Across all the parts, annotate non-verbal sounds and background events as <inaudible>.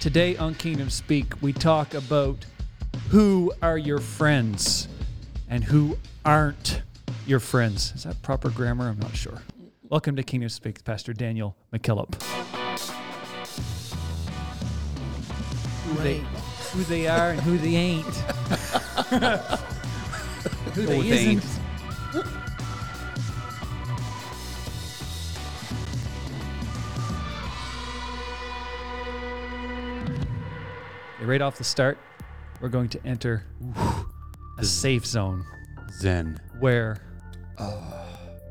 Today on Kingdom Speak, we talk about who are your friends and who aren't your friends. Is that proper grammar? I'm not sure. Welcome to Kingdom Speak, Pastor Daniel McKillop. Who they, who they are and who they ain't. <laughs> who they, Who they isn't. Right off the start, we're going to enter a safe zone Zen. where uh.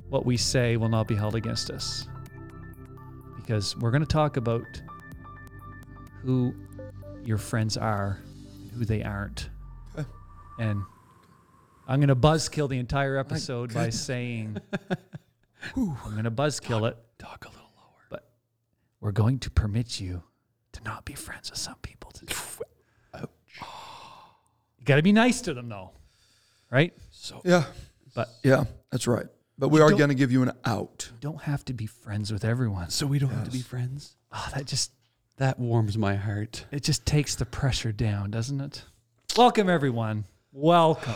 what we say will not be held against us. Because we're going to talk about who your friends are and who they aren't. And I'm going to buzzkill the entire episode by saying, <laughs> I'm going to buzzkill it, Talk a little lower. but we're going to permit you to not be friends with some people. Ouch. You got to be nice to them, though, right? So Yeah. But Yeah, that's right. But we are going to give you an out. you don't have to be friends with everyone. so we don't have to be friends. Oh, that just That warms my heart. it just takes the pressure down, doesn't it? Welcome everyone. Welcome.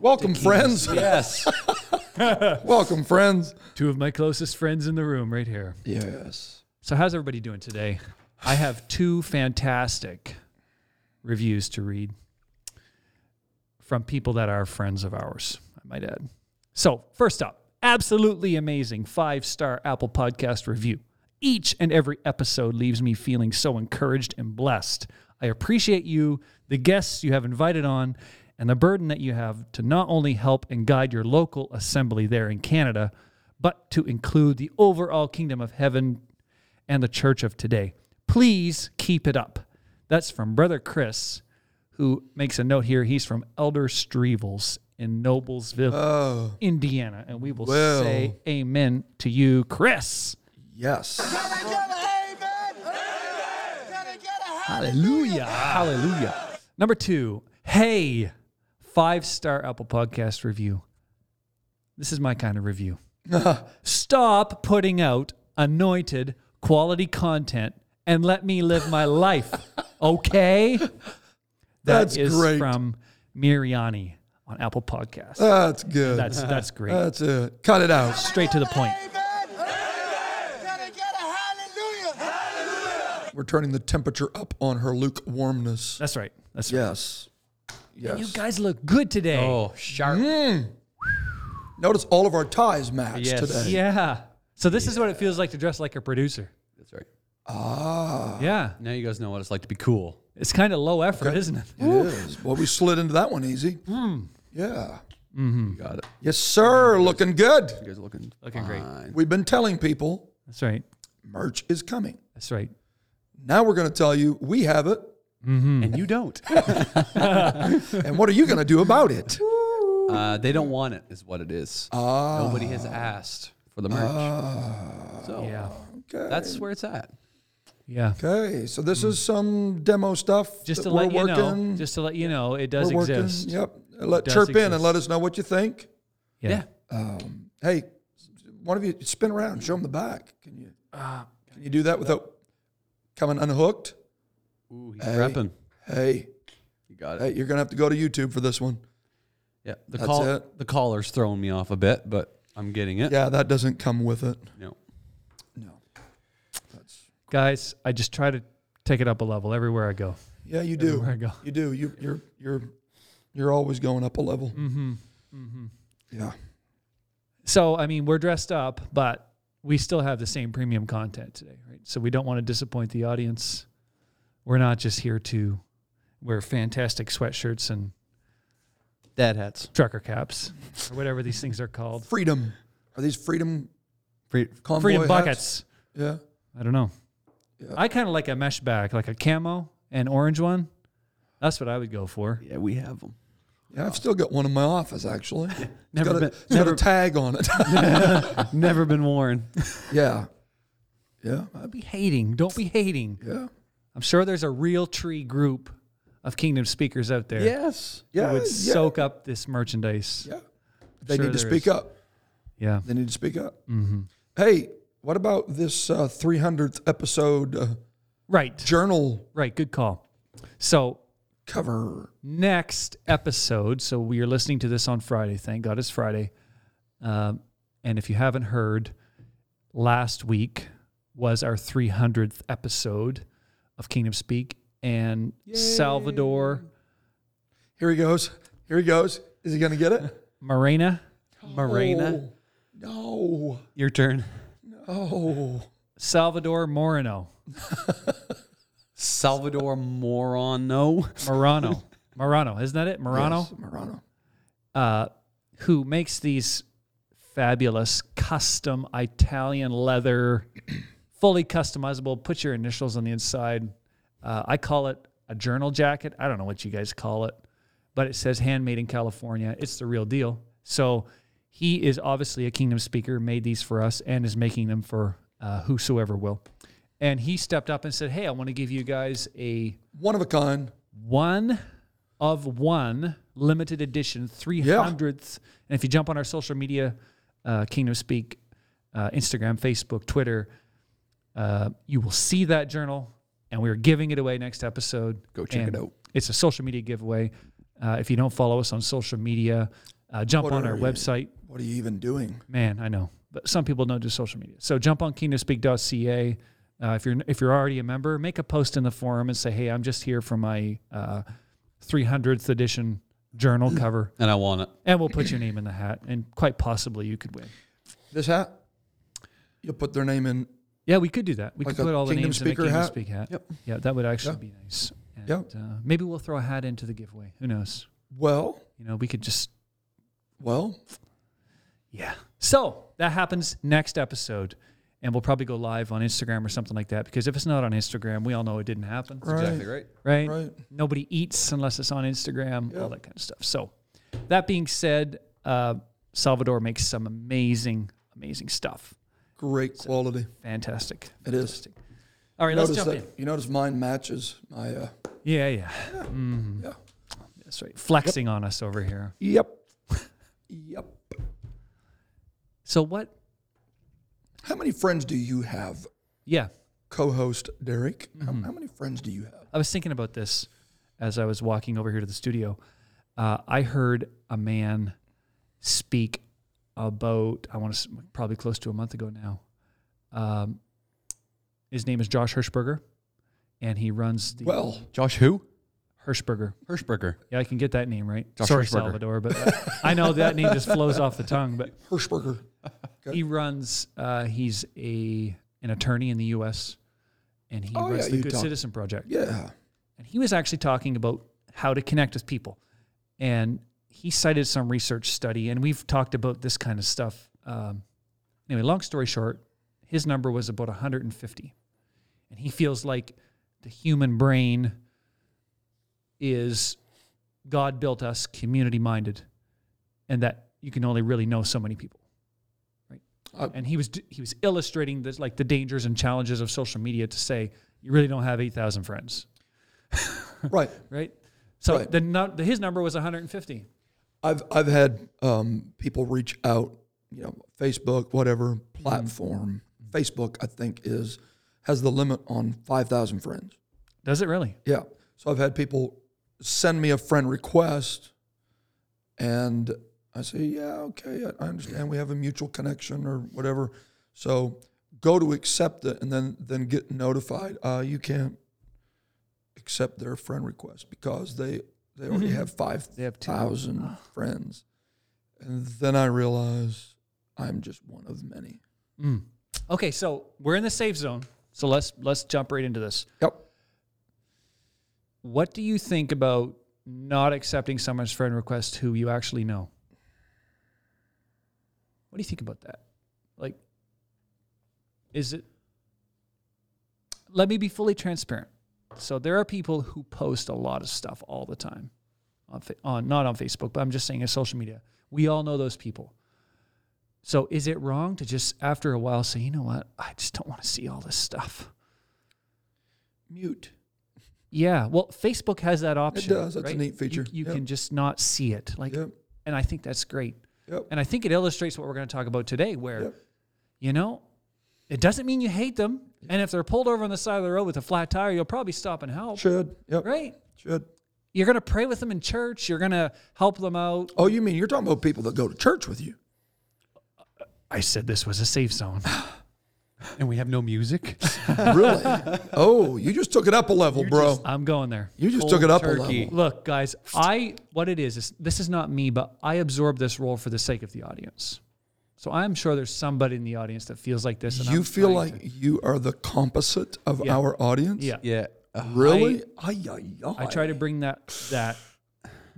Welcome, friends. Yes. <laughs> Welcome, friends. Two of my closest friends in the room right here. Yes. So how's everybody doing today? I have two fantastic reviews to read from people that are friends of ours, I might add. So, first up, absolutely amazing five star Apple Podcast review. Each and every episode leaves me feeling so encouraged and blessed. I appreciate you, the guests you have invited on, and the burden that you have to not only help and guide your local assembly there in Canada, but to include the overall kingdom of heaven and the church of today. Please keep it up. That's from Brother Chris, who makes a note here. He's from Elder Strevels in Noblesville, Oh, Indiana. And we will Well. say amen to you, Chris. yes. Hallelujah. Hallelujah. Number two, hey, five star Apple Podcast review. This is my kind of review. <laughs> Stop putting out anointed quality content and let me live my life. Okay? <laughs> That That's is great. from Miriani on Apple Podcasts. That's good. That's that's great. That's it. Cut it out. Straight to the point. We're turning the temperature up on her lukewarmness. That's right. That's right. Yes. Yes. You guys look good today. Oh, sharp. Mm. Notice all of our ties match Yes. today. Yeah. So this is what it feels like to dress like a producer. That's. Ah, Yeah. Now you guys know what it's like to be cool. It's kind of low effort, Okay. isn't it? it is. Well, we slid into that one easy. Hmm. Yeah. You got it. Yes, sir. Looking good. You guys are looking Looking great. fine. We've been telling people That's right. merch is coming. That's right. Now we're going to tell you we have it. And you don't. <laughs> And what are you going to do about it? uh, they don't want it, is what it is. Ah, Nobody has asked for the merch. so Yeah. okay. that's where it's at. Yeah. okay. So this is some demo stuff. Just that to we're let you know, working. just to let you know, it does we're working. exist. Yep. Let does chirp in and let us know what you think. Yeah. Um, hey, one of you spin around, show them the back. Can you? Uh, Can you do that without coming unhooked? Ooh, he's Hey. repping. Hey, You got it. hey, you're gonna have to go to YouTube for this one. Yeah, the That's call it. the caller's throwing me off a bit, but I'm getting it. Yeah, that doesn't come with it. No. No. That's Guys, I just try to take it up a level everywhere I go. yeah, you do. Everywhere I go. You do. You you're you're you're always going up a level. Mm-hmm. Mm-hmm. Yeah. So, I mean, we're dressed up, but we still have the same premium content today, right? So we don't want to disappoint the audience. We're not just here to wear fantastic sweatshirts and Dad hats. trucker caps or whatever these things are called. Freedom. Are these freedom Free, convoy Freedom hats? buckets. Yeah. I don't know. Yeah. I kind of like a mesh bag, like a camo and orange one. That's what I would go for. yeah, we have them. Yeah, I've still got one in my office actually. <laughs> It's Never got, a, been, it's got never, a tag on it. <laughs> <laughs> never been worn. yeah. Yeah. I'd be hating. Don't be hating. Yeah. I'm sure there's a Realtree group of kingdom speakers out there Yes. Yeah. who would yeah. soak up this merchandise. Yeah. They Sure need to speak is. up. Yeah. They need to speak up. Mm-hmm. Hey, what about this uh, 300th episode uh, Right. journal Right. Good call. So cover. next episode. So we are listening to this on Friday. Thank God it's Friday. Um, and if you haven't heard, last week was our 300th episode of Kingdom Speak, and Salvador Here he goes. Here he goes. Is he going to get it? <laughs> Morena, Morena, No. your turn. No. Salvador Moreno, Salvador Morano. Morano, <laughs> Morano, isn't that it? Morano. Yes, Morano. uh, who makes these fabulous custom Italian leather, <clears throat> fully customizable. Put your initials on the inside. Uh, I call it a journal jacket. I don't know what you guys call it, but it says handmade in California. It's the real deal. So he is obviously a kingdom speaker, made these for us, and is making them for uh, whosoever will. And he stepped up and said, Hey, I want to give you guys a One of a kind. one of one limited edition 300th and if you jump on our social media uh, kingdom speak uh, instagram facebook twitter uh, you will see that journal and we're giving it away next episode Go check And it out. it's a social media giveaway uh, if you don't follow us on social media uh, jump What on are our you- website What are you even doing? Man, I know, but some people don't do social media. So jump on kingdomspeak.ca. Uh, if you're if you're already a member, make a post in the forum and say, "Hey, I'm just here for my uh, 300th edition journal <clears throat> cover," And I want it. and we'll put your name in the hat, and quite possibly you could win. This hat? You'll put their name in. Yeah, we could do that. We Like could put all the Kingdom names in a Kingdom hat? Speak hat. Yep. Yeah, that would actually Yeah. be nice. And, Yeah. uh, maybe we'll throw a hat into the giveaway. Who knows? Well, You know, we could just well, Yeah. So that happens next episode. And we'll probably go live on Instagram or something like that. Because if it's not on Instagram, we all know it didn't happen. Right. Exactly right. Right? right. Nobody eats unless it's on Instagram, Yeah. all that kind of stuff. So that being said, uh, Salvador makes some amazing, amazing stuff. Great quality. Fantastic. It is. Fantastic. All right, let's Notice jump that, in. You notice mine matches my. Uh, Yeah, yeah. Mhm. Yeah. That's right. Flexing on us over here. yep. <laughs> yep. So what? How many friends do you have, Yeah. co-host Derek? How, Mm-hmm. how many friends do you have? I was thinking about this as I was walking over here to the studio. Uh, I heard a man speak about, I want to probably close to a month ago now. Um, his name is Josh Hirschberger, and he runs the Well, Josh who? Hirschberger. Hirschberger. Yeah, I can get that name right. Josh Sorry, Hirschberger. Salvador, but uh, I know that name just flows off the tongue. But Hirschberger. he runs. Uh, he's a an attorney in the U.S. and he Oh, runs yeah, the Good talk- Citizen Project. Yeah. and he was actually talking about how to connect with people and he cited some research study and we've talked about this kind of stuff um, anyway long story short his number was about 150 and he feels like the human brain is god built us community minded and that you can only really know so many people right Uh, and he was he was illustrating this like the dangers and challenges of social media to say you really don't have 8000 friends <laughs> Right. <laughs> right? So Right. the, the his number was 150. I've I've had um, people reach out, you know, Facebook, whatever platform. Facebook, I think, is has the limit on five thousand friends. Does it really? Yeah. So I've had people send me a friend request, and I say, yeah, okay, I, I understand. We have a mutual connection or whatever. So go to accept it, and then then get notified. Uh, you can't accept their friend request because they they already have five They have two. friends. And then I realize I'm just one of many. Mm. Okay, so we're in the safe zone. So let's let's jump right into this. Yep. What do you think about not accepting someone's friend request who you actually know? What do you think about that? Like, is it? Let me be fully transparent. So there are people who post a lot of stuff all the time on, on not on Facebook, but I'm just saying in social media. We all know those people. So is it wrong to just after a while say, you know what, I just don't want to see all this stuff? Mute. Yeah, well, Facebook has that option. It does. That's a neat feature. You, you Yep. can just not see it, like, Yep. and I think that's great. Yep. And I think it illustrates what we're going to talk about today, where, you know, It doesn't mean you hate them. And if they're pulled over on the side of the road with a flat tire, you'll probably stop and help. Should. Yep. Right? Should. You're going to pray with them in church. You're going to help them out. Oh, you mean you're talking about people that go to church with you? I said this was a safe zone. <sighs> <laughs> And we have no music. <laughs> Really? oh, you just took it up a level, bro. I'm going there. you just took it up turkey. a level. Look, guys, I what it is is this is not me, but I absorb this role for the sake of the audience. So I'm sure there's somebody in the audience that feels like this. And You I'm feel trying like to- you are the composite of Yeah. our audience? yeah. yeah. Uh, Really? Ay, ay, ay. I try to bring that that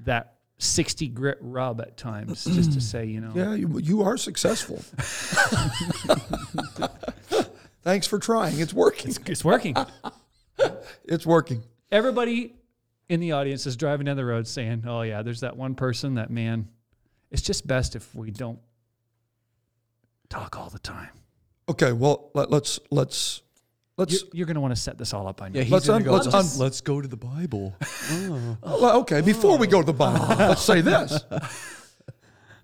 that 60 grit rub at times just to <clears throat> say, you know, Yeah, you, you are successful. <laughs> Thanks for trying. It's working. it's working. <laughs> It's working. Everybody in the audience is driving down the road saying, "Oh yeah, there's that one person that man. It's just best if we don't talk all the time." Okay, well let, let's let's let's You're, you're going to want to set this all up. I know. Yeah, he's Let's un- go, let's let's, un- let's go to the Bible. <laughs> Oh. well, okay. Before we go to the Bible, <laughs> let's say this.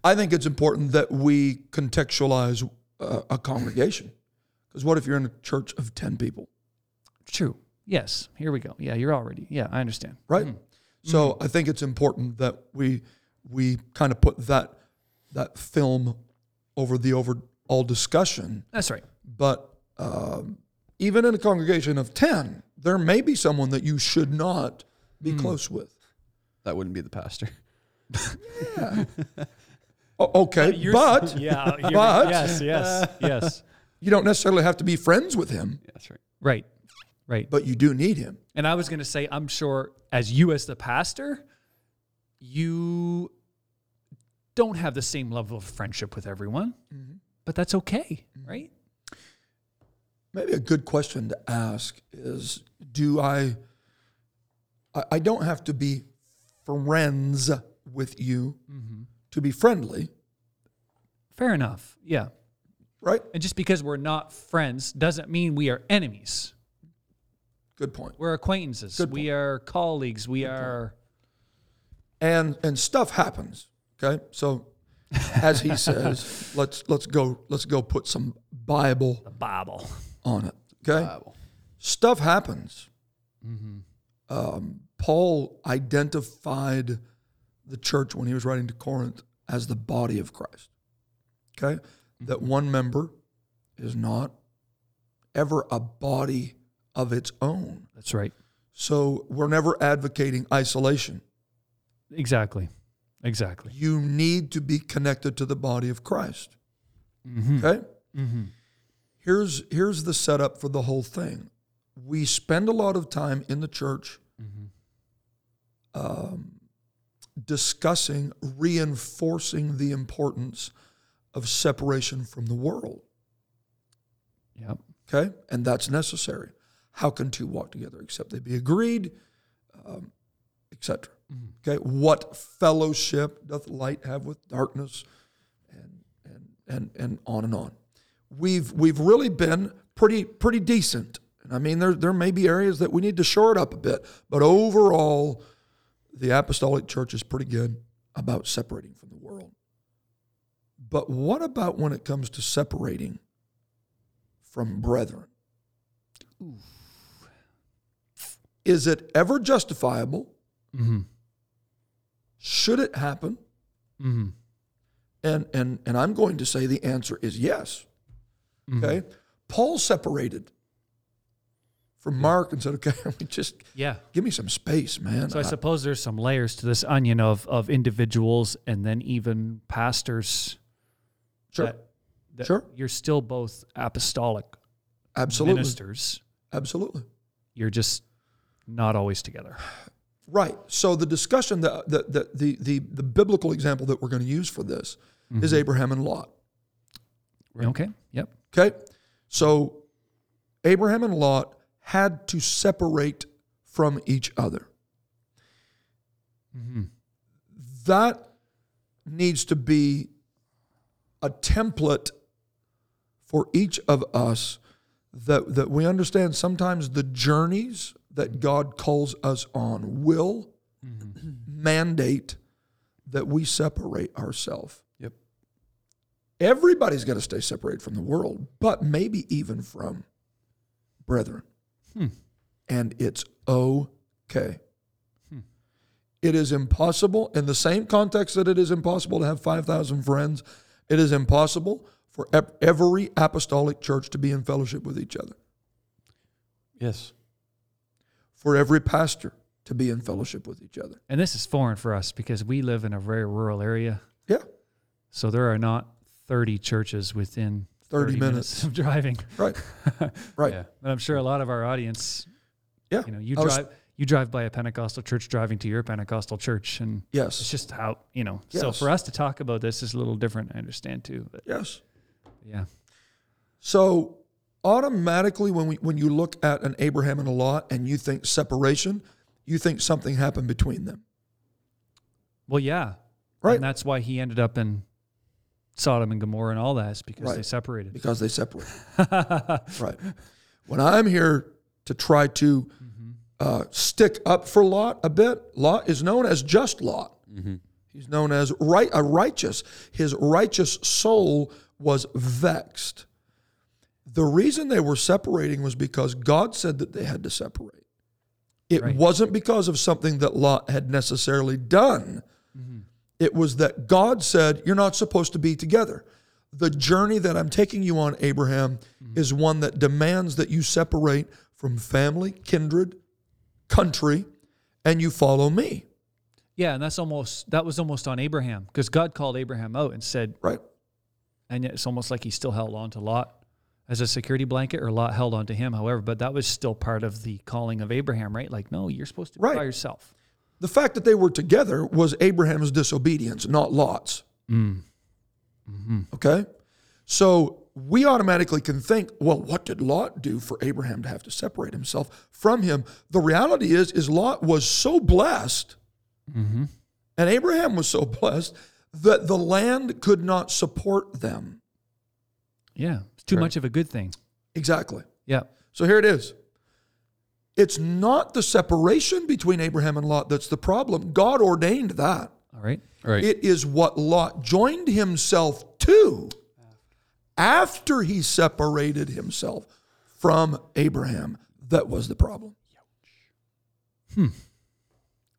I think it's important that we contextualize uh, a congregation. Because what if you're in a church of ten people, True. Yes. Here we go. Yeah, you're already. Yeah, I understand. right? Mm-hmm. So mm-hmm. I think it's important that we we kind of put that that film over the overall discussion That's right. But um, even in a congregation of 10, there may be someone that you should not be mm. close with. That wouldn't be the pastor. <laughs> O- okay, but <laughs> yeah, but- yes, yes, yes. <laughs> you don't necessarily have to be friends with him, Yeah, that's right. Right. Right. but you do need him. And I was going to say, I'm sure as you as the pastor, you don't have the same level of friendship with everyone, mm-hmm. but that's okay, mm-hmm. right? Maybe a good question to ask is do I, I, I don't have to be friends with you mm-hmm. to be friendly, Fair enough. Yeah. Right? And just because we're not friends doesn't mean we are enemies. Good point. We're acquaintances. Good we are colleagues. We are. and and stuff happens okay so as he <laughs> says let's let's go let's go put some bible The Bible. on it okay Bible. stuff happens Mm-hmm. um, paul identified the church when he was writing to corinth as the body of christ okay that one member is not ever a body of its own That's right. so we're never advocating isolation Exactly. Exactly. you need to be connected to the body of Christ. Mm-hmm. Okay? Here's here's the setup for the whole thing. We spend a lot of time in the church um, discussing, reinforcing the importance of separation from the world. Yep. Okay? And that's necessary. How can two walk together except they be agreed, um, etc. Okay? What fellowship doth light have with darkness? And, and, and, and on and on. We've, we've really been pretty, pretty decent. And I mean, there, there may be areas that we need to shore it up a bit, but overall, the apostolic church is pretty good about separating from the world. But what about when it comes to separating from brethren? Is it ever justifiable? Mm-hmm. Should it happen? Mm-hmm. And and and I'm going to say the answer is yes. Okay. Paul separated from Mark and said, "Okay, <laughs> just Yeah. give me some space, man." So I I- suppose there's some layers to this onion of of individuals and then even pastors. Sure, That, that Sure. You're still both apostolic absolutely, ministers. absolutely. You're just not always together. Right. So the discussion the the the the, the biblical example that we're going to use for this is mm-hmm. Abraham and Lot. Okay. Yep. Okay. So Abraham and Lot had to separate from each other. Mm-hmm. That needs to be a template for each of us that, that we understand sometimes the journeys that God calls us on will mm-hmm. <clears throat> mandate that we separate ourselves. Yep. everybody's going to stay separated from the world, but maybe even from brethren. Hmm. And it's okay. Hmm. It is impossible, in the same context that it is impossible to have 5,000 friends, it is impossible for every apostolic church to be in fellowship with each other, Yes. for every pastor to be in fellowship with each other. And this is foreign for us because we live in a very rural area. Yeah, So there are not 30 churches within 30 minutes minutes. of <laughs> driving. right, <laughs> right. Yeah. But I'm sure a lot of our audience, Yeah, you know, you I was- drive you drive by a Pentecostal church driving to your Pentecostal church and yes, it's just how, you know. So for us to talk about this is a little different, I understand too. But yes. yeah. So automatically, when we when you look at an Abraham and a Lot, and you think separation, you think something happened between them, Well, yeah. right? And that's why he ended up in Sodom and Gomorrah and all that is because they separated. because they separated. <laughs> right. When I'm here to try to mm-hmm. Uh, stick up for Lot a bit, Lot is known as just Lot. Mm-hmm. He's known as right a righteous. His righteous soul was vexed. The reason they were separating was because God said that they had to separate. It Right. wasn't because of something that Lot had necessarily done. Mm-hmm. It was that God said, You're not supposed to be together. The journey that I'm taking you on, Abraham, mm-hmm. is one that demands that you separate from family, kindred, country, and you follow me. Yeah, and that's almost that was almost on Abraham because God called Abraham out and said, Right? and yet it's almost like he still held on to Lot as a security blanket, or Lot held on to him. However, but that was still part of the calling of Abraham, right? Like, no, you're supposed to be Right. by yourself. The fact that they were together was Abraham's disobedience, not Lot's. Mm. Okay? So we automatically can think, well, what did Lot do for Abraham to have to separate himself from him? The reality is, is Lot was so blessed, mm-hmm. and Abraham was so <laughs> blessed that the land could not support them. Yeah, it's too much of a good thing. Exactly. Yeah, So here it is. It's not the separation between Abraham and Lot that's the problem. God ordained that. all right. Right. It is what Lot joined himself to after he separated himself from Abraham that was the problem. Hmm.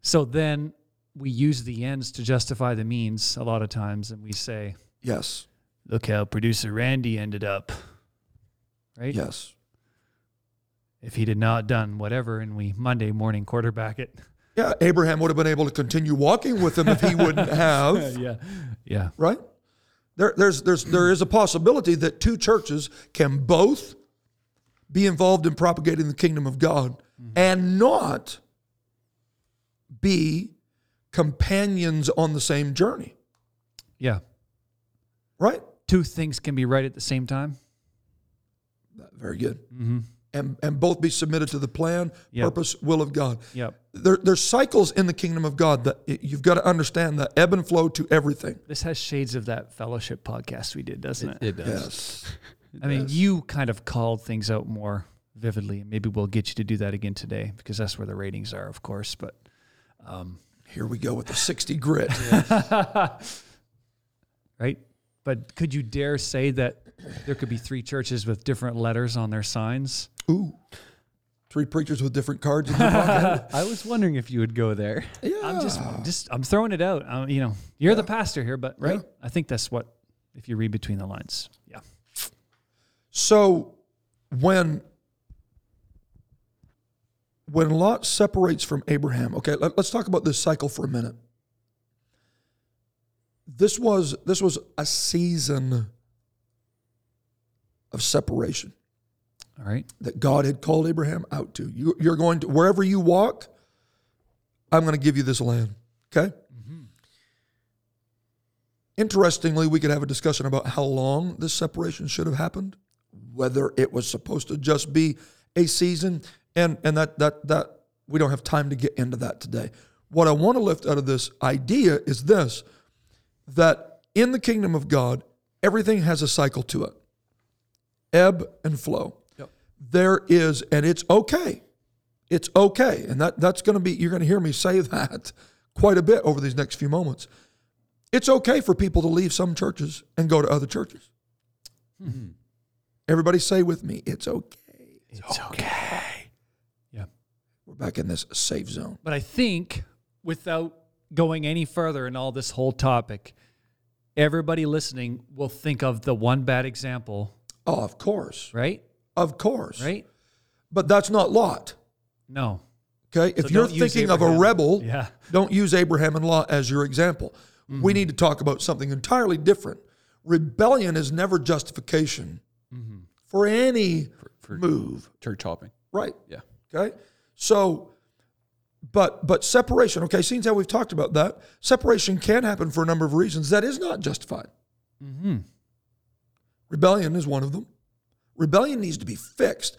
So then we use the ends to justify the means a lot of times, and we say, Yes. "Look how producer Randy ended up." Right? Yes. If he did not done whatever, and we Monday morning quarterback it. Yeah, Abraham would have been able to continue walking with him if he wouldn't <laughs> have, yeah, yeah, right? There, there's, there's, there is a possibility that two churches can both be involved in propagating the kingdom of God and not be companions on the same journey, yeah. right? Two things can be right at the same time. Very good. Mm-hmm. And, and both be submitted to the plan, Yep. purpose, will of God. Yep. There, there's cycles in the kingdom of God that you've got to understand the ebb and flow to everything. This has shades of that fellowship podcast we did, doesn't it? It does. Yes. <laughs> I mean, you kind of called things out more vividly, and maybe we'll get you to do that again today because that's where the ratings are, of course. But um, Here we go with the 60 grit. <laughs> right? But could you dare say that there could be three churches with different letters on their signs? Ooh. Three preachers with different cards in. <laughs> I was wondering if you would go there. Yeah. I'm just, just, I'm throwing it out. Um, you know, you're the pastor here, but right? Yeah. I think that's what, if you read between the lines, yeah. So when when Lot separates from Abraham, okay, let, us talk about this cycle for a minute. This was this was a season of separation All right. that God had called Abraham out to. You, you're going to wherever you walk, I'm going to give you this land. Okay. Mm-hmm. Interestingly, we could have a discussion about how long this separation should have happened, whether it was supposed to just be a season, and and that that that we don't have time to get into that today. What I want to lift out of this idea is this: that in the kingdom of God, everything has a cycle to it, ebb and flow. There is, and it's okay. It's okay, and that that's going to be. You're going to hear me say <laughs> that quite a bit over these next few moments It's okay for people to leave some churches and go to other churches. Hmm. Everybody say with me, it's okay. It's okay. Yeah. We're back in this safe zone. But I think without going any further in all this whole topic, everybody listening will think of the one bad example, Oh, of course. right? Of course. Right? But that's not Lot. No. Okay. If you're thinking of a rebel, Yeah. don't use Abraham and Lot as your example. We need to talk about something entirely different. Rebellion is never justification for any for- move. Church hopping. Right. Yeah. Okay. So, but but separation. Okay. Seeing how we've talked about that, separation can happen for a number of reasons. That is not justified. Mm-hmm. Rebellion is one of them. Rebellion needs to be fixed,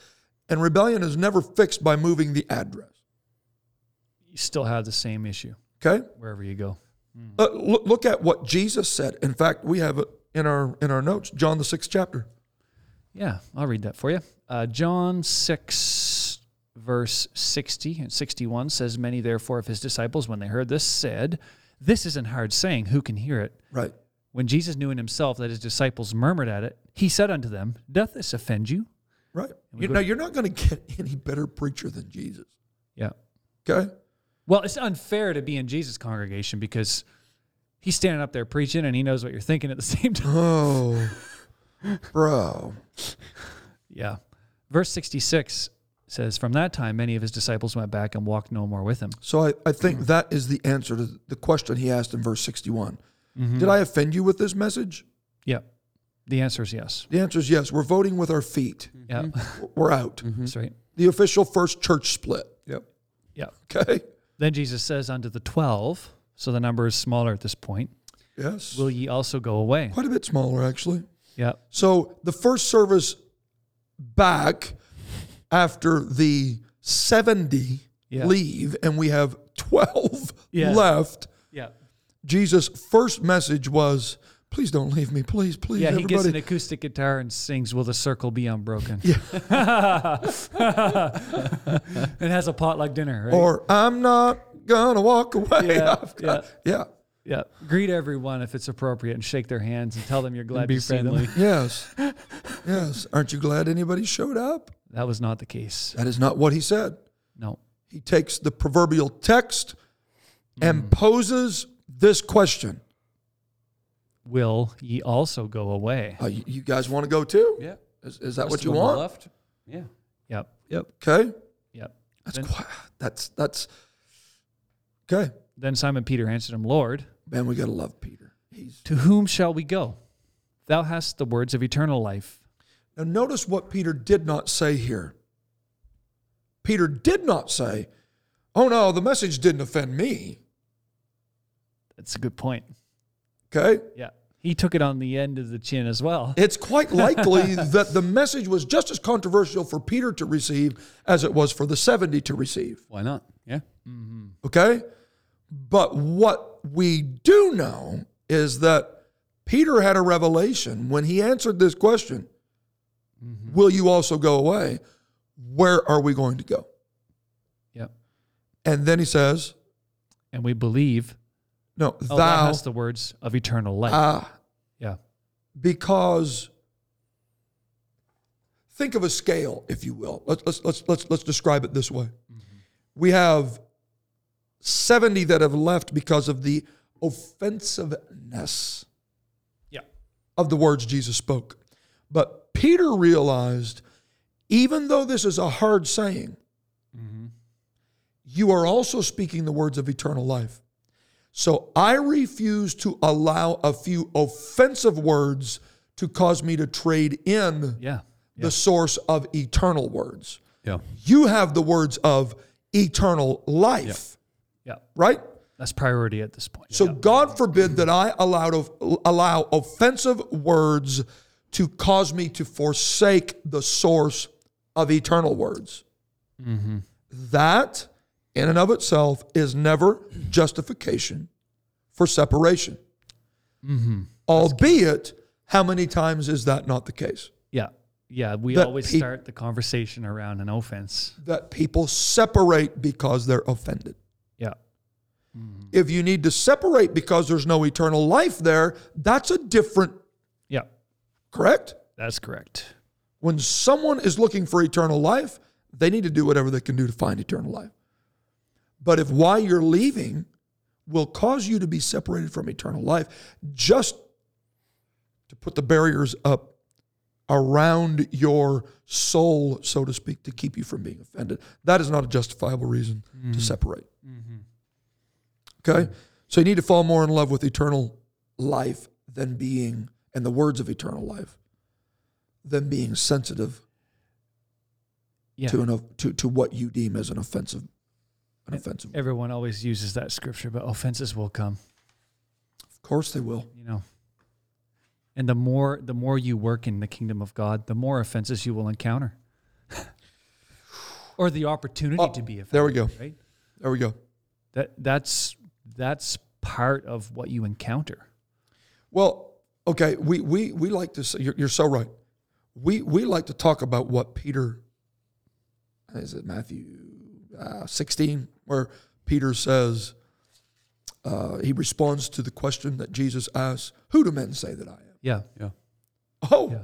and rebellion is never fixed by moving the address. You still have the same issue Okay. wherever you go. Uh, look, look at what Jesus said. In fact, we have it in our in our notes, John the sixth chapter. Yeah, I'll read that for you. Uh, John 6, verse 60 and 61 says, Many therefore of his disciples, when they heard this, said, This isn't hard saying, who can hear it? Right. When Jesus knew in himself that his disciples murmured at it, he said unto them, Doth this offend you? Right. You know, you're not going to get <laughs> any better preacher than Jesus. Yeah. Okay. Well, it's unfair to be in Jesus' congregation because he's standing up there preaching and he knows what you're thinking at the <laughs> same time. Oh, bro. Yeah. Verse 66 says, From that time, many of his disciples went back and walked no more with him. So I, I think that is the answer to the question he asked in verse 61. Mm-hmm. Did I offend you with this message? Yeah. The answer is yes. The answer is yes. We're voting with our feet. Yeah. <laughs> We're out. That's right. The official first church split. Yep. Yeah. Okay. Then Jesus says unto the twelve, so the number is smaller at this point, Yes. will ye also go away? Quite a bit smaller, actually. Yeah. So the first service back after the 70 Yeah. leave, and we have 12 Yeah. left. Yeah. Jesus' first message was, Please don't leave me. Please, please, Yeah, he everybody. gets an acoustic guitar and sings Will the Circle Be Unbroken? Yeah. <laughs> and has a potluck dinner, right? or I'm not going to walk away. Yeah, got-" yeah. yeah. Greet everyone if it's appropriate and shake their hands and tell them you're glad be to see friendly. them. Yes. <laughs> yes. Aren't you glad anybody showed up? That was not the case. That is not what he said. No. He takes the proverbial text and mm. poses this question. Will ye also go away? Uh, you, you guys want to go too? Yeah. Is, is that Rest what of you them want? Left. Yeah. Yep. Yep. Okay. Yep. That's Then- quite, that's that's okay. Then Simon Peter answered him, Lord, Man, we gotta love Peter. He's to whom shall we go? Thou hast the words of eternal life. now notice what Peter did not say here. Peter did not say, "Oh no, the message didn't offend me." That's a good point. Okay. Yeah. He took it on the end of the chin as well. It's quite <laughs> likely that the message was just as controversial for Peter to receive as it was for the 70 to receive. Why not? Yeah. Mm-hmm. Okay? But what we do know is that Peter had a revelation when he answered this question mm-hmm. Will you also go away? Where are we going to go? Yep. And then he says, And we believe, No, oh, thou hast the words of eternal life. ah, yeah. because think of a scale, if you will. Let's, let's, let's, let's, let's describe it this way. We have 70 that have left because of the offensiveness Yeah. of the words Jesus spoke. But Peter realized, even though this is a hard saying, you are also speaking the words of eternal life. So I refuse to allow a few offensive words to cause me to trade in Yeah. the source of eternal words. Yeah. You have the words of eternal life, Yeah. right? That's priority at this point. So God forbid that I allowed allow offensive words to cause me to forsake the source of eternal words. Mm-hmm. That, in and of itself, is never justification for separation. Mm-hmm. Albeit, how many times is that not the case? Yeah. Yeah. We That always peop- start the conversation around an offense. That people separate because they're offended. Yeah. Mm-hmm. If you need to separate because there's no eternal life there, that's a different, Yeah, correct? that's correct. When someone is looking for eternal life, they need to do whatever they can do to find eternal life. But if why you're leaving will cause you to be separated from eternal life, just to put the barriers up around your soul, so to speak, to keep you from being offended, that is not a justifiable reason to mm-hmm. separate. Mm-hmm. Okay? So you need to fall more in love with eternal life than being, and the words of eternal life, than being sensitive Yeah. to an to, to what you deem as an offensive an offensive. Everyone always uses that scripture, but offenses will come, Of course they will. you know. And the more the more you work in the kingdom of God, the more offenses you will encounter. <laughs> or the opportunity Oh, to be offended. there we go. Right? There we go. That that's that's part of what you encounter. Well, okay, we we we like to say you're, you're so right. We we like to talk about what Peter is it Matthew uh, 16 where Peter says uh, he responds to the question that Jesus asks, "Who do men say that I am?" Yeah. Yeah. Oh, Yeah.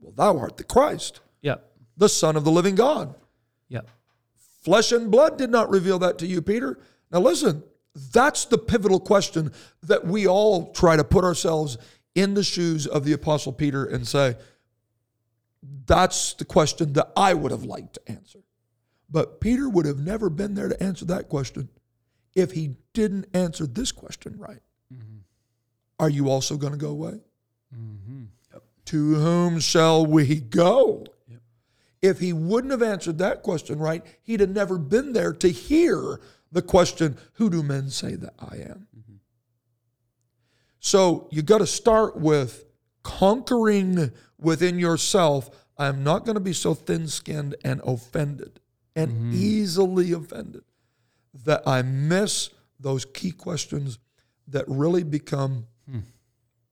well, thou art the Christ, Yeah. the Son of the living God. Yeah. Flesh and blood did not reveal that to you, Peter. Now, listen, that's the pivotal question that we all try to put ourselves in the shoes of the Apostle Peter and say, that's the question that I would have liked to answer. But Peter would have never been there to answer that question if he didn't answer this question right. Mm-hmm. Are you also going to go away? Mm-hmm. To whom shall we go? If he wouldn't have answered that question right, he'd have never been there to hear the question, Who do men say that I am? Mm-hmm. So you got to start with conquering within yourself. I'm not going to be so thin skinned and offended and mm-hmm. easily offended that I miss those key questions that really become hmm.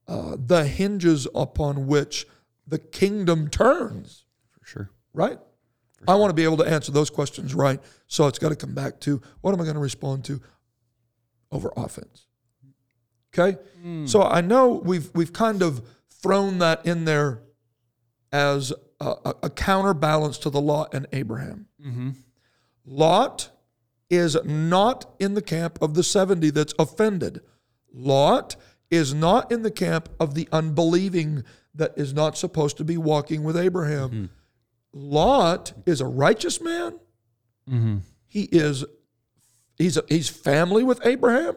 uh, the hinges upon which the kingdom turns For sure. right? I want to be able to answer those questions right. So it's got to come back to what am I going to respond to over offense? Okay? Hmm. So I know we've we've kind of thrown that in there as a, a, counterbalance to the Lot and Abraham. Mm-hmm. Lot is not in the camp of the 70 that's offended. Lot is not in the camp of the unbelieving that is not supposed to be walking with Abraham. Mm-hmm. Lot is a righteous man. Mm-hmm. He is he's a, he's family with Abraham.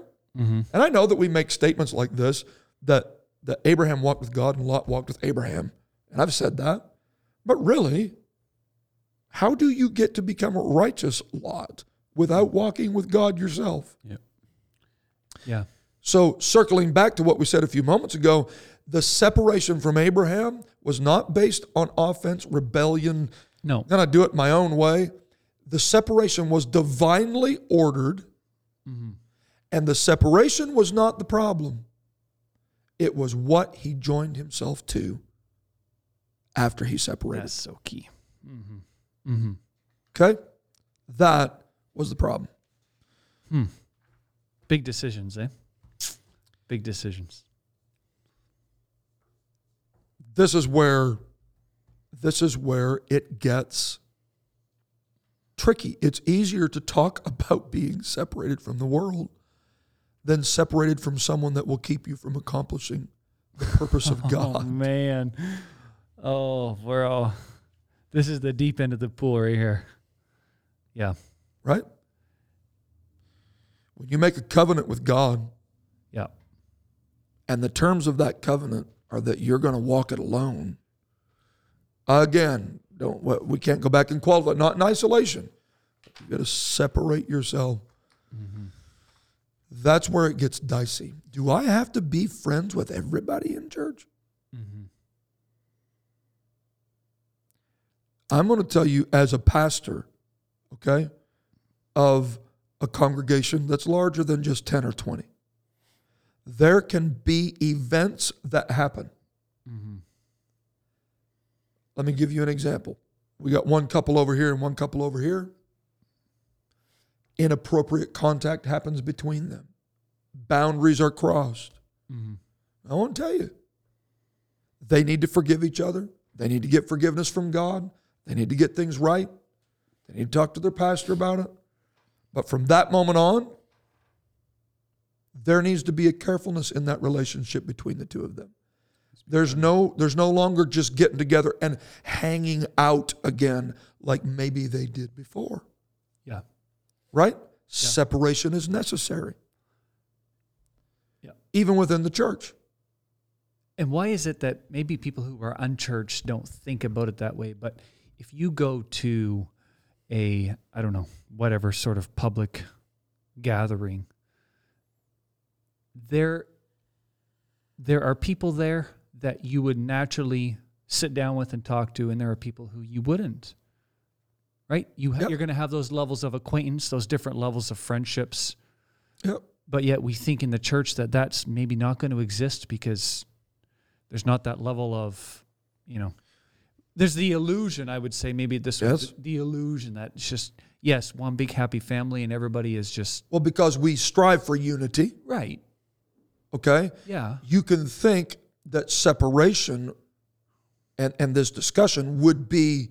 And I know that we make statements like this that that Abraham walked with God and Lot walked with Abraham. And I've said that. But really, how do you get to become a righteous Lot without walking with God yourself? Yeah. Yeah. So, circling back to what we said a few moments ago, the separation from Abraham was not based on offense, rebellion, No. To do it my own way. The separation was divinely ordered, mm-hmm. and the separation was not the problem. It was what he joined himself to after he separated. That's so key. Mm-hmm. Mm-hmm. Okay? That was the problem. Hmm. Big decisions, eh? Big decisions. This is where this is where it gets tricky. It's easier to talk <laughs> about being separated from the world than separated from someone that will keep you from accomplishing the purpose of <laughs> Oh God. man. Oh, we're all <laughs> this is the deep end of the pool right here. Yeah. right? When you make a covenant with God, Yeah. and the terms of that covenant are that you're going to walk it alone. Again, don't we can't go back and qualify. Not in isolation. You got to separate yourself. Mm-hmm. That's where it gets dicey. Do I have to be friends with everybody in church? Mm-hmm. I'm going to tell you as a pastor, okay, of a congregation that's larger than just 10 or 20 there can be events that happen. Mm-hmm. Let me give you an example. We got one couple over here and one couple over here. inappropriate contact happens between them. Boundaries are crossed. Mm-hmm. I want to tell you, they need to forgive each other. They need to get forgiveness from God. They need to get things right. They need to talk to their pastor about it. But from that moment on, there needs to be a carefulness in that relationship between the two of them. There's no there's no longer just getting together and hanging out again like maybe they did before, Yeah. right? Separation is necessary. Yeah. Even within the church. And why is it that maybe people who are unchurched don't think about it that way? But if you go to a, I don't know, whatever sort of public gathering, there, there are people there that you would naturally sit down with and talk to, and there are people who you wouldn't. Right? You ha- Yep. you're going to have those levels of acquaintance, those different levels of friendships Yep. but yet we think in the church that that's maybe not going to exist because there's not that level of you know there's the illusion i would say maybe this Yes. was the, the illusion that it's just yes one big happy family and everybody is just Well, because we strive for unity, right okay? yeah You can think that separation and, and this discussion would be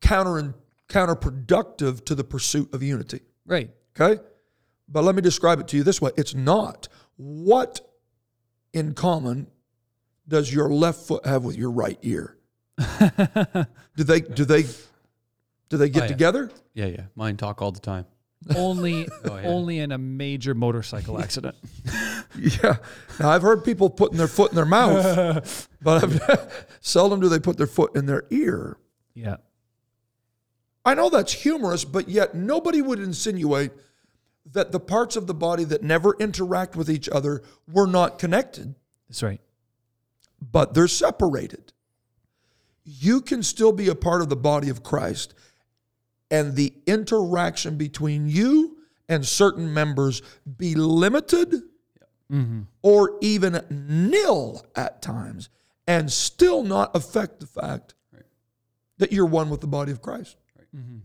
counter counterproductive to the pursuit of unity. right Okay? But let me describe it to you this way. It's not. What in common does your left foot have with your right ear? <laughs> do they do they do they get Oh, yeah. together? Yeah, yeah. Mine talk all the time. only <laughs> Oh, yeah. only in a major motorcycle accident <laughs> Yeah. Now I've heard people putting their foot in their mouth, but I've, seldom do they put their foot in their ear. yeah I know that's humorous, but yet nobody would insinuate that the parts of the body that never interact with each other were not connected, that's right but they're separated. You can still be a part of the body of Christ, and the interaction between you and certain members be limited mm-hmm. or even nil at times, and still not affect the fact Right. that you're one with the body of Christ. Mm-hmm.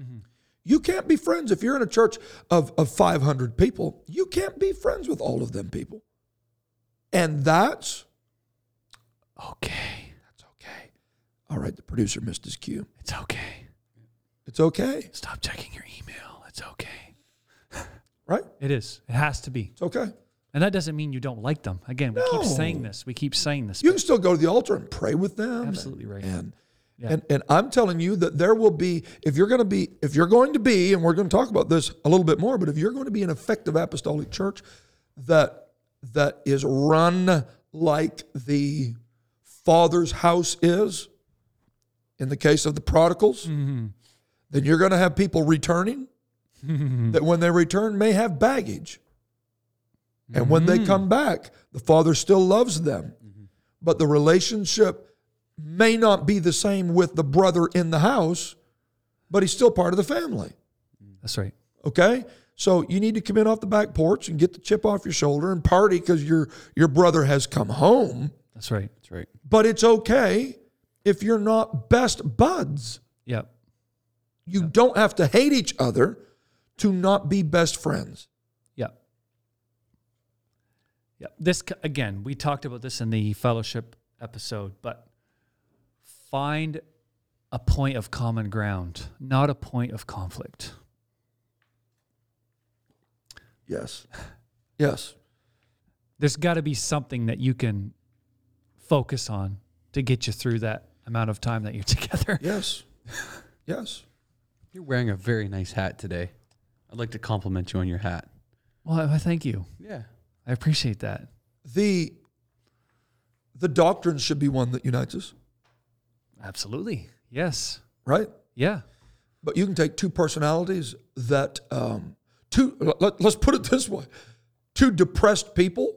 Mm-hmm. You can't be friends if you're in a church of, of 500 people. You can't be friends with all of them people. And that's okay. All right, the producer missed his cue. it's okay It's okay, stop checking your email it's okay <laughs> right? it is it has to be It's okay. And that doesn't mean you don't like them. Again, we keep saying this. We keep saying this. You can still go to the altar and pray with them. Absolutely right. And Yeah. and and I'm telling you that there will be if you're going to be if you're going to be and we're going to talk about this a little bit more, but if you're going to be an effective apostolic church that that is run like the Father's house is, in the case of the prodigals, Mhm. then you're going to have people returning mm-hmm. that when they return may have baggage. And when they mm-hmm. come back, the Father still loves them. Mm-hmm. But the relationship may not be the same with the brother in the house, but he's still part of the family. That's right. Okay? So you need to come in off the back porch and get the chip off your shoulder and party because your your brother has come home. That's right. That's right. But it's okay if you're not best buds. Yep. You don't have to hate each other to not be best friends. Yep. Yep. This again, we talked about this in the fellowship episode, but find a point of common ground, not a point of conflict. Yes. <laughs> Yes. There's got to be something that you can focus on to get you through that amount of time that you're <laughs> together. Yes. Yes. You're wearing a very nice hat today. I'd like to compliment you on your hat. Well, I thank you. Yeah. I appreciate that. The the doctrine should be one that unites us, Absolutely. Yes. right? Yeah. But you can take two personalities that um two let, let's put it this way. Two depressed people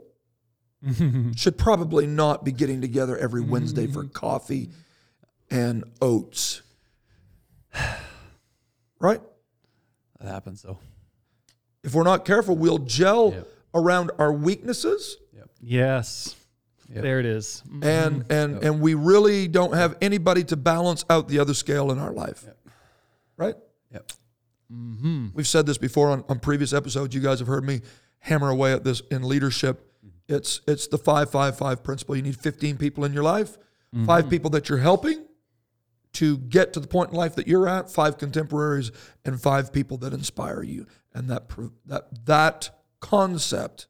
<laughs> should probably not be getting together every Wednesday for <laughs> coffee and oats. <sighs> Right? That happens though. If we're not careful, we'll gel Yep. around our weaknesses Yep. Yes. Yep. There it is. Mm-hmm. and and and we really don't have anybody to balance out the other scale in our life. Yep. Right? Yep. Mm-hmm. We've said this before on, on previous episodes. You guys have heard me hammer away at this in leadership. Mm-hmm. It's it's the five five five principle. You need 15 people in your life, five people that you're helping to get to the point in life that you're at, five contemporaries, and five people that inspire you. And that that that concept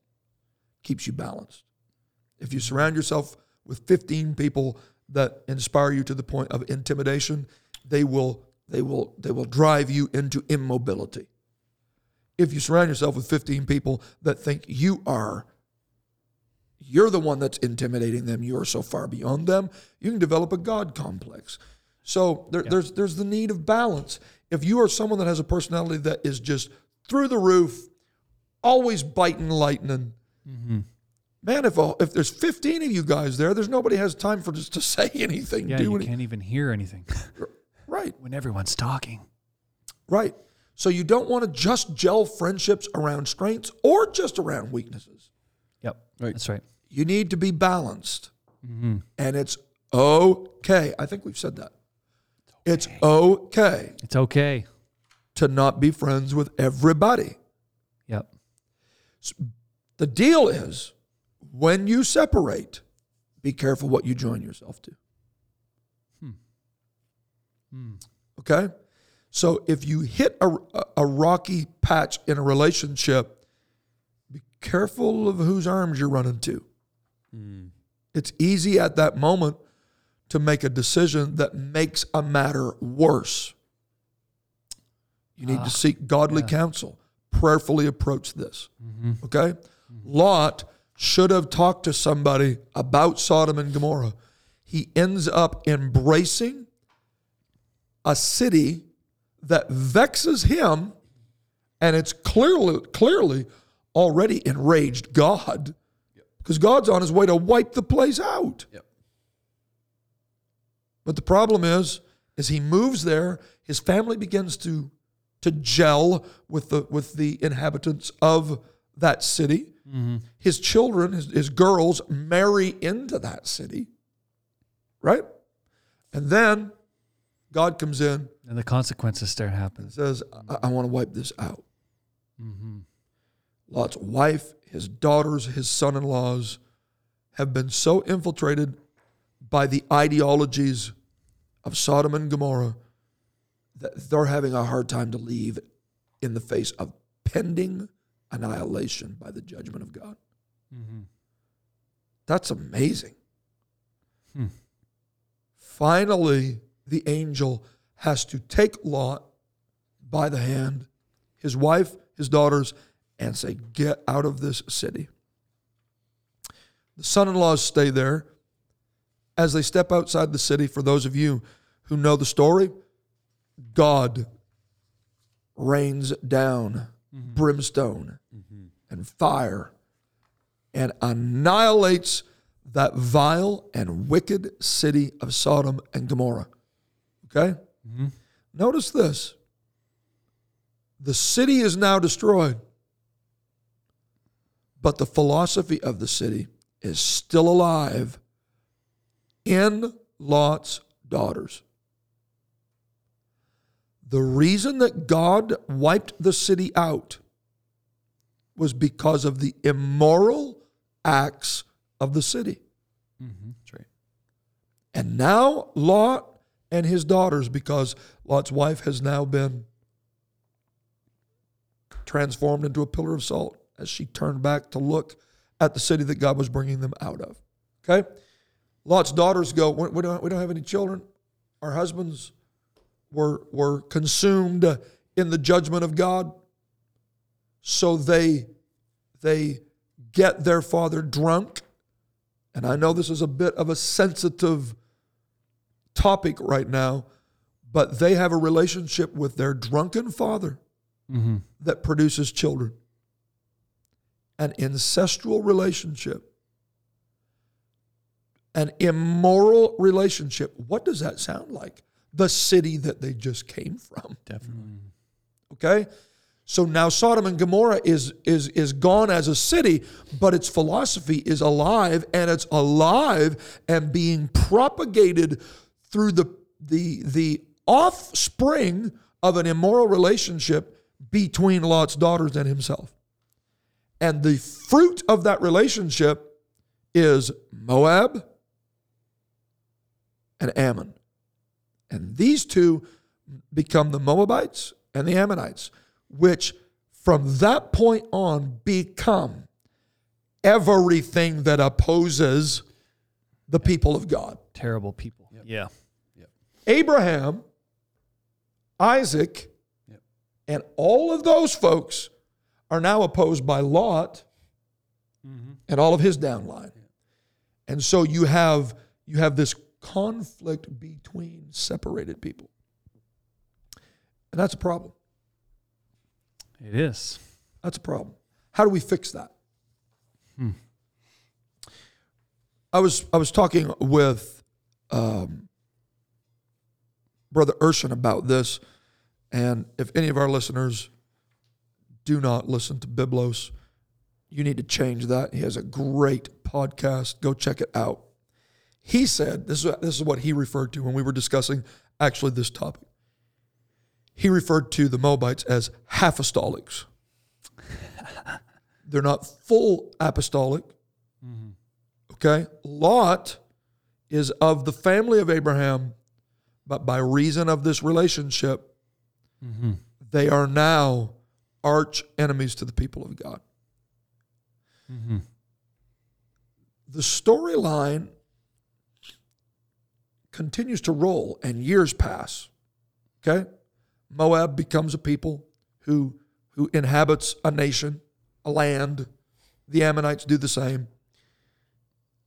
keeps you balanced. If you surround yourself with 15 people that inspire you to the point of intimidation, they will they will they will drive you into immobility. If you surround yourself with 15 people that think you are you're the one that's intimidating them, you're so far beyond them, you can develop a god complex. So there, there's there's the need of balance. If you are someone that has a personality that is just through the roof, always biting lightning, mm-hmm. man, if a, if there's 15 of you guys there, there's nobody has time for just to <laughs> say anything. Yeah, do you any- can't even hear anything <laughs> right, when everyone's talking. right. So you don't want to just gel friendships around strengths or just around weaknesses. Yep. Right. That's right. You need to be balanced, mm-hmm. and it's okay. I think we've said that. It's okay It's okay. to not be friends with everybody. Yep. The deal is when you separate, be careful what you join yourself to. Hmm. Hmm. Okay? So if you hit a, a- a rocky patch in a relationship, be careful of whose arms you're running to. It's easy at that moment to make a decision that makes a matter worse. You need to ah, seek godly counsel, prayerfully approach this. Mm-hmm. Okay? Mm-hmm. Lot should have talked to somebody about Sodom and Gomorrah. He ends up embracing a city that vexes him, and it's clearly clearly already enraged God because God's on his way to wipe the place out. Yep. But the problem is, as he moves there, his family begins to to gel with the with the inhabitants of that city. Mm-hmm. His children, his, his girls, marry into that city, right? And then God comes in And the consequences start happening. says, I, I want to wipe this out. Mm-hmm. Lot's wife, his daughters, his son in laws have been so infiltrated by the ideologies of Sodom and Gomorrah that they're having a hard time to leave in the face of pending annihilation by the judgment of God. Mm-hmm. That's amazing. Hmm. Finally, the angel has to take Lot by the hand, his wife, his daughters, and say, Get out of this city. The son in laws stay there. As they step outside the city, for those of you who know the story, God rains down mm-hmm. brimstone mm-hmm. and fire and annihilates that vile and wicked city of Sodom and Gomorrah. Okay? Mm-hmm. Notice this the city is now destroyed, but the philosophy of the city is still alive in Lot's daughters. The reason that God wiped the city out was because of the immoral acts of the city. Mm-hmm. That's right. And now Lot and his daughters, because Lot's wife has now been transformed into a pillar of salt as she turned back to look at the city that God was bringing them out of. Okay? Lot's daughters go, we don't, we don't have any children. Our husbands were, were consumed in the judgment of God. So they, they get their father drunk. And I know this is a bit of a sensitive topic right now, but they have a relationship with their drunken father mm-hmm. that produces children. An ancestral relationship, an immoral relationship. What does that sound like? The city that they just came from. Definitely. Okay? So now Sodom and Gomorrah is is is gone as a city, but its philosophy is alive and it's alive and being propagated through the the the offspring of an immoral relationship between Lot's daughters and himself. And the fruit of that relationship is Moab and Ammon. And these two become the Moabites and the Ammonites, which from that point on become everything that opposes the people of God. Terrible people. Yeah. Abraham, Isaac, Yep. and all of those folks are now opposed by Lot mm-hmm. and all of his downline. And so you have you have this conflict between separated people. And that's a problem. It is. That's a problem. How do we fix that? I was I was talking with um, Brother Urshan about this, and if any of our listeners do not listen to Biblos, you need to change that. He has a great podcast. Go check it out. He said this is this is what he referred to when we were discussing actually this topic. He referred to the Moabites as half-apostolics. They're not full apostolic. Mm-hmm. Okay? Lot is of the family of Abraham, but by reason of this relationship, mm-hmm. they are now arch enemies to the people of God. Mm-hmm. The storyline continues to roll and years pass. Okay? Moab becomes a people who, who inhabits a nation, a land. The Ammonites do the same.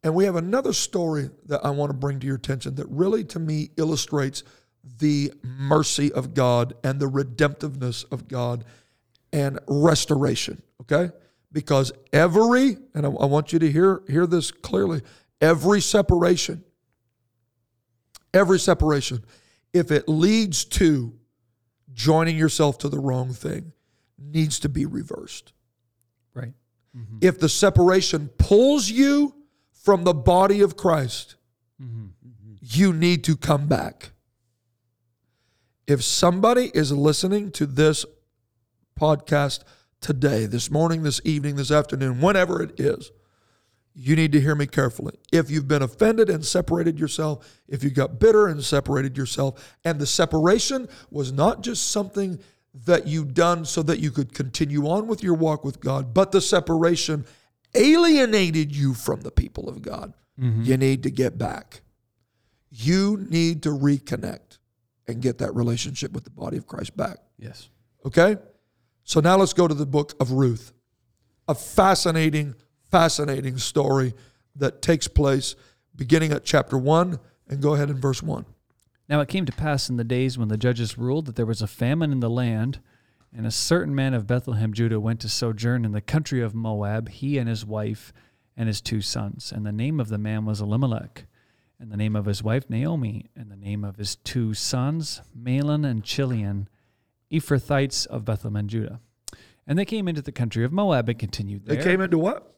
And we have another story that I want to bring to your attention that really, to me, illustrates the mercy of God and the redemptiveness of God and restoration. Okay? Because every, and I, I want you to hear, hear this clearly, every separation, every separation, if it leads to joining yourself to the wrong thing, needs to be reversed. Right. Mm-hmm. If the separation pulls you from the body of Christ, mm-hmm. you need to come back. If somebody is listening to this podcast today, this morning, this evening, this afternoon, whenever it is, you need to hear me carefully. If you've been offended and separated yourself, if you got bitter and separated yourself, and the separation was not just something that you done so that you could continue on with your walk with God, but the separation alienated you from the people of God, mm-hmm. you need to get back. You need to reconnect and get that relationship with the body of Christ back. Yes. Okay? So now let's go to the book of Ruth. A fascinating, fascinating story that takes place beginning at chapter 1 and go ahead in verse 1. Now it came to pass in the days when the judges ruled that there was a famine in the land, and a certain man of Bethlehem, Judah, went to sojourn in the country of Moab, he and his wife and his two sons. And the name of the man was Elimelech, and the name of his wife Naomi, and the name of his two sons Mahlon and Chilion, Ephrathites of Bethlehem, Judah. And they came into the country of Moab and continued there. They came into what?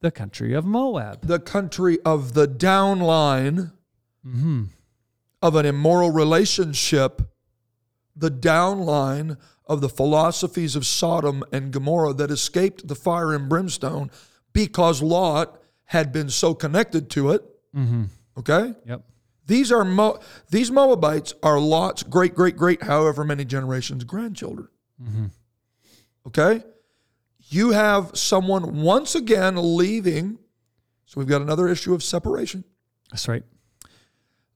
The country of Moab. The country of the downline hmm of an immoral relationship, the downline of the philosophies of Sodom and Gomorrah that escaped the fire and brimstone because Lot had been so connected to it. hmm Okay? Yep. These are Mo- these Moabites are Lot's great, great, great, however many generations grandchildren. Okay, you have someone once again leaving. So we've got another issue of separation, That's right.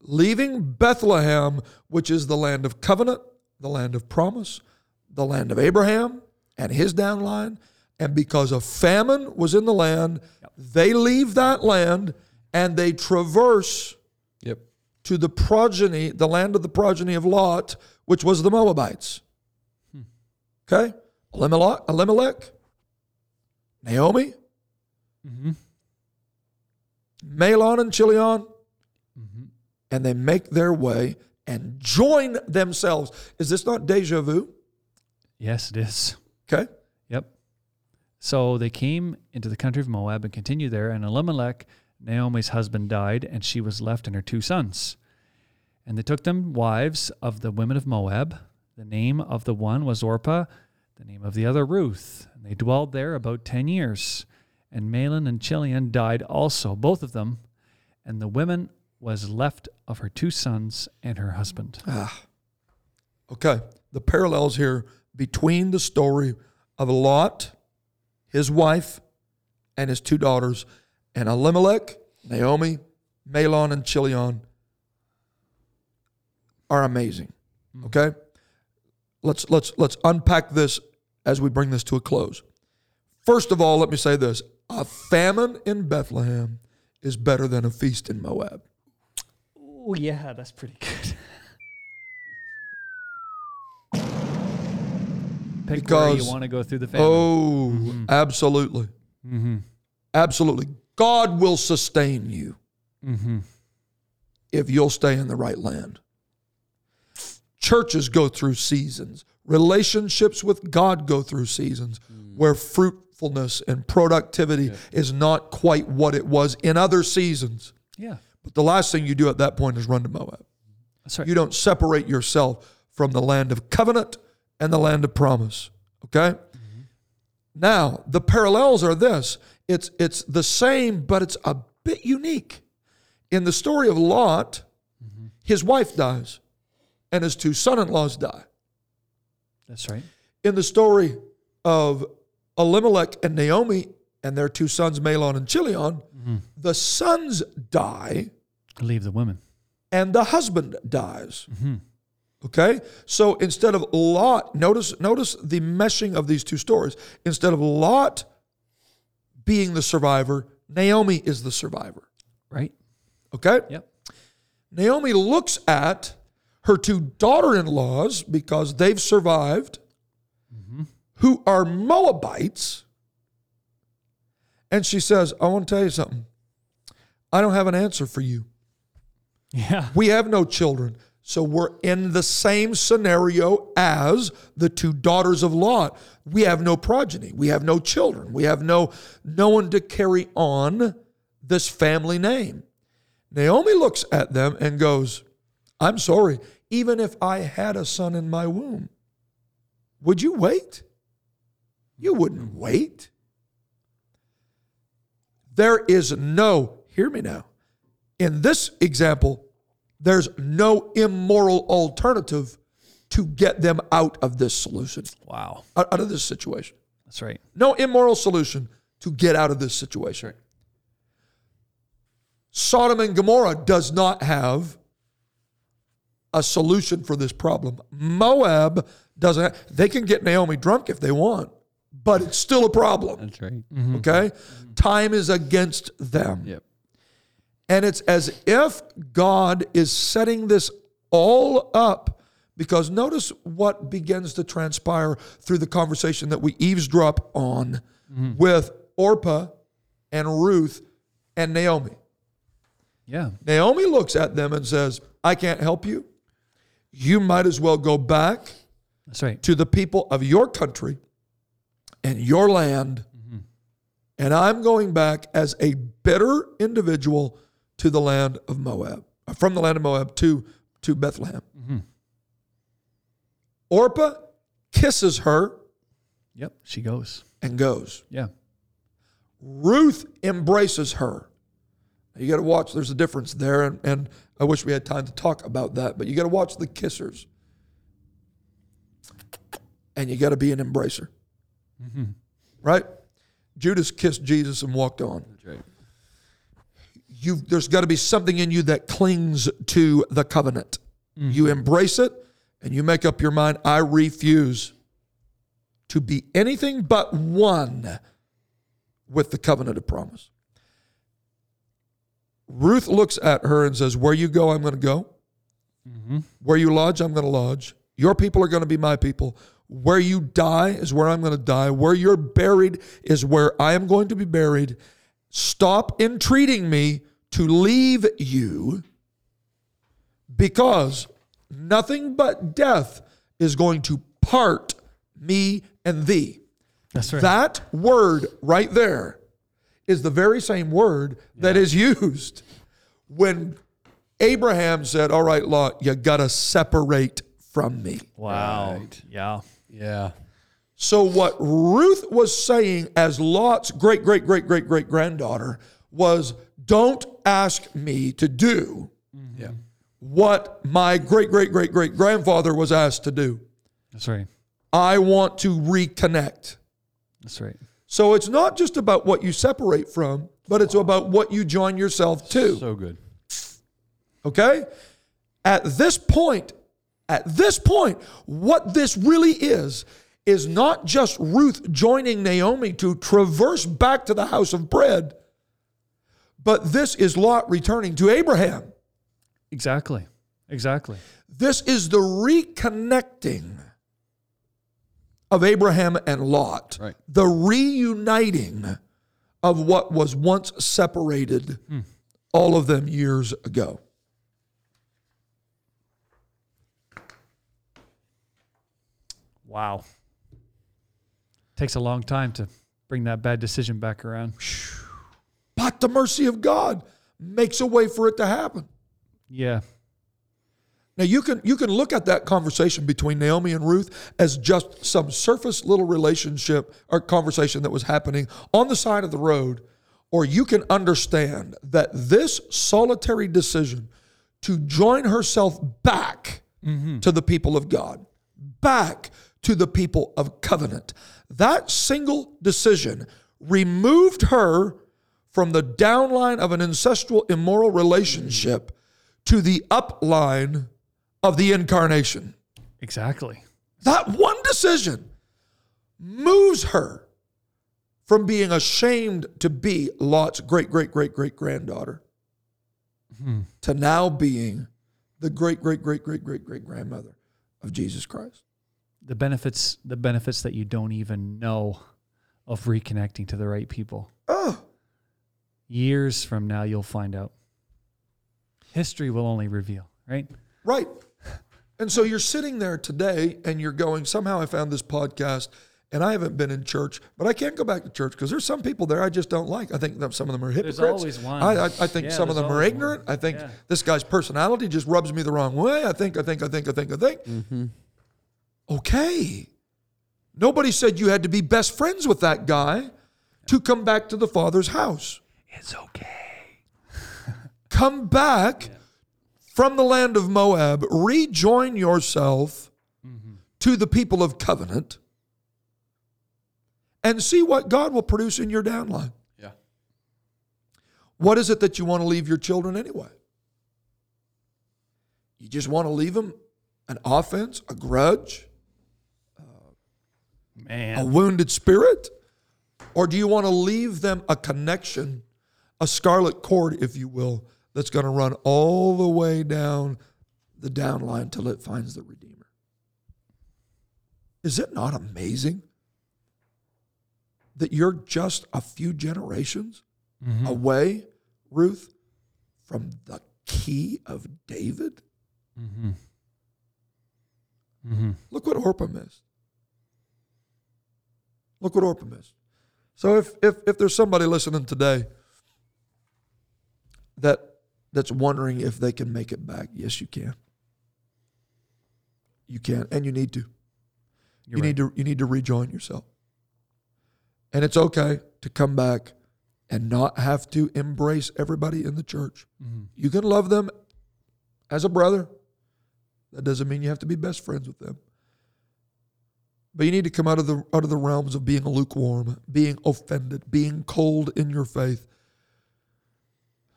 leaving Bethlehem, which is the land of covenant, the land of promise, the land of Abraham and his downline. And because a famine was in the land, they leave that land and they traverse Yep. to the progeny, the land of the progeny of Lot, which was the Moabites. Hmm. Okay? Elimelech, Elimelech Naomi, mm-hmm. Mahlon, and Chilion, and they make their way and join themselves. Is this not deja vu? Yes, it is. Okay? Yep. So they came into the country of Moab and continued there. And Elimelech, Naomi's husband, died, and she was left and her two sons. And they took them wives of the women of Moab. The name of the one was Orpah, the name of the other Ruth. And they dwelled there about ten years. And Mahlon and Chilion died also, both of them. And the woman was left of her two sons and her husband. Ah. Okay. The parallels here between the story of Lot, his wife, and his two daughters, and Elimelech, Naomi, Mahlon, and Chilion are amazing. Okay? Let's let's let's unpack this as we bring this to a close. First of all, let me say this. A famine in Bethlehem is better than a feast in Moab. Oh, yeah, that's pretty good. <laughs> Pick where you Because- want to go through the family. Oh, absolutely. Mm-hmm. Absolutely. God will sustain you Mm-hmm. if you'll stay in the right land. Churches go through seasons, relationships with God go through seasons mm. where fruitfulness and productivity is not quite what it was in other seasons. Yeah, But the last thing you do at that point is run to Moab. that's right. You don't separate yourself from the land of covenant and the land of promise. Okay? Mm-hmm. Now, the parallels are this. It's it's the same, but it's a bit unique. In the story of Lot, mm-hmm. his wife dies and his two son-in-laws die. that's right. In the story of Elimelech and Naomi and their two sons, Mahlon and Chilion, mm-hmm. the sons die Leave the women. and the husband dies. Mm-hmm. Okay? So instead of Lot, notice notice the meshing of these two stories. Instead of Lot being the survivor, Naomi is the survivor. Right? Okay? Yep. Naomi looks at her two daughter-in-laws because they've survived who are Moabites and she says, "I want to tell you something. I don't have an answer for you. Yeah. We have no children. So we're in the same scenario as the two daughters of Lot. We have no progeny. We have no children. We have no no one to carry on this family name. Naomi looks at them and goes, "I'm sorry. Even if I had a son in my womb, would you wait? You wouldn't wait. There is no, hear me now. In this example, there's no immoral alternative to get them out of this solution, Wow. out of this situation. That's right. No immoral solution to get out of this situation. Sodom and Gomorrah does not have a solution for this problem. Moab doesn't. Have, they can get Naomi drunk if they want, but it's still a problem. That's right. Mm-hmm. Okay, time is against them. Yep. And it's as if God is setting this all up because notice what begins to transpire through the conversation that we eavesdrop on mm-hmm. with Orpah and Ruth and Naomi. Yeah. Naomi looks at them and says, I can't help you. You might as well go back That's right. to the people of your country and your land. And I'm going back as a bitter individual to the land of Moab, uh, from the land of Moab to, to Bethlehem. Orpah kisses her Yep. She goes. and goes. Yeah. Ruth embraces her. You got to watch, there's a difference there. And, and I wish we had time to talk about that, but you got to watch the kissers. And you got to be an embracer. Mm-hmm. Right? Judas kissed Jesus and walked on. Right. you there's got to be something in you that clings to the covenant. Mm-hmm. You embrace it and you make up your mind I refuse to be anything but one with the covenant of promise. Ruth looks at her and says, Where you go, I'm going to go. Mm-hmm. Where you lodge, I'm going to lodge. Your people are going to be my people. Where you die is where I'm going to die. Where you're buried is where I am going to be buried. Stop entreating me to leave you because nothing but death is going to part me and thee. That's right. That word right there is the very same word that is used when Abraham said, All right, Lot, you got to separate from me. Wow. Right. Yeah. Yeah. So, what Ruth was saying as Lot's great, great, great, great, great granddaughter was don't ask me to do mm-hmm. Yeah. what my great, great, great, great grandfather was asked to do. That's right. I want to reconnect. That's right. So, it's not just about what you separate from, but it's about what you join yourself to. So good. Okay? At this point, at this point, what this really is, is not just Ruth joining Naomi to traverse back to the house of bread, but this is Lot returning to Abraham. Exactly. Exactly. This is the reconnecting of Abraham and Lot, Right. the reuniting of what was once separated all of them years ago. Wow. Takes a long time to bring that bad decision back around. But the mercy of God makes a way for it to happen. Yeah. Now you can you can look at that conversation between Naomi and Ruth as just some surface little relationship or conversation that was happening on the side of the road, or you can understand that this solitary decision to join herself back mm-hmm. to the people of God, back to the people of covenant, that single decision removed her from the downline of an ancestral immoral relationship to the upline of the incarnation. Exactly. That one decision moves her from being ashamed to be Lot's great, great, great, great granddaughter hmm. to now being the great, great, great, great, great, great grandmother of Jesus Christ. The benefits the benefits that you don't even know of reconnecting to the right people. Oh, Years from now you'll find out. History will only reveal, right? right. And so you're sitting there today and you're going, somehow I found this podcast and I haven't been in church, but I can't go back to church because there's some people there I just don't like. I think that some of them are hypocrites. always one. I, I, I think Yeah, some of them are ignorant. one. I think Yeah. this guy's personality just rubs me the wrong way. I think, I think, I think, I think, I think. Mm-hmm. Okay. Nobody said you had to be best friends with that guy to come back to the Father's house. It's okay. Come back from the land of Moab, rejoin yourself to the people of covenant, and see what God will produce in your downline. Yeah. What is it that you want to leave your children anyway? You just want to leave them an offense, a grudge, a Man. wounded spirit? Or do you want to leave them a connection, a scarlet cord, if you will, that's going to run all the way down the downline till it finds the Redeemer? Is it not amazing that you're just a few generations away, Ruth, from the key of David? Mm-hmm. Mm-hmm. Look what Orpah missed. Look what Orpah missed. So if if if there's somebody listening today that that's wondering if they can make it back, yes, you can. You can, and you need to. You're you need to you need to rejoin yourself. And it's okay to come back and not have to embrace everybody in the church. Mhm. You can love them as a brother. That doesn't mean you have to be best friends with them. But you need to come out of the out of the realms of being lukewarm, being offended, being cold in your faith,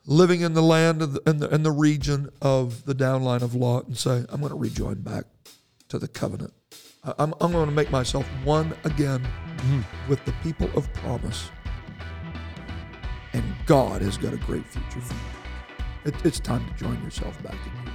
living in the land of the, in the in the region of the downline of Lot, and say, "I'm going to rejoin back to the covenant. I'm I'm going to make myself one again mm-hmm. with the people of promise, and God has got a great future for you. It, it's time to join yourself back again."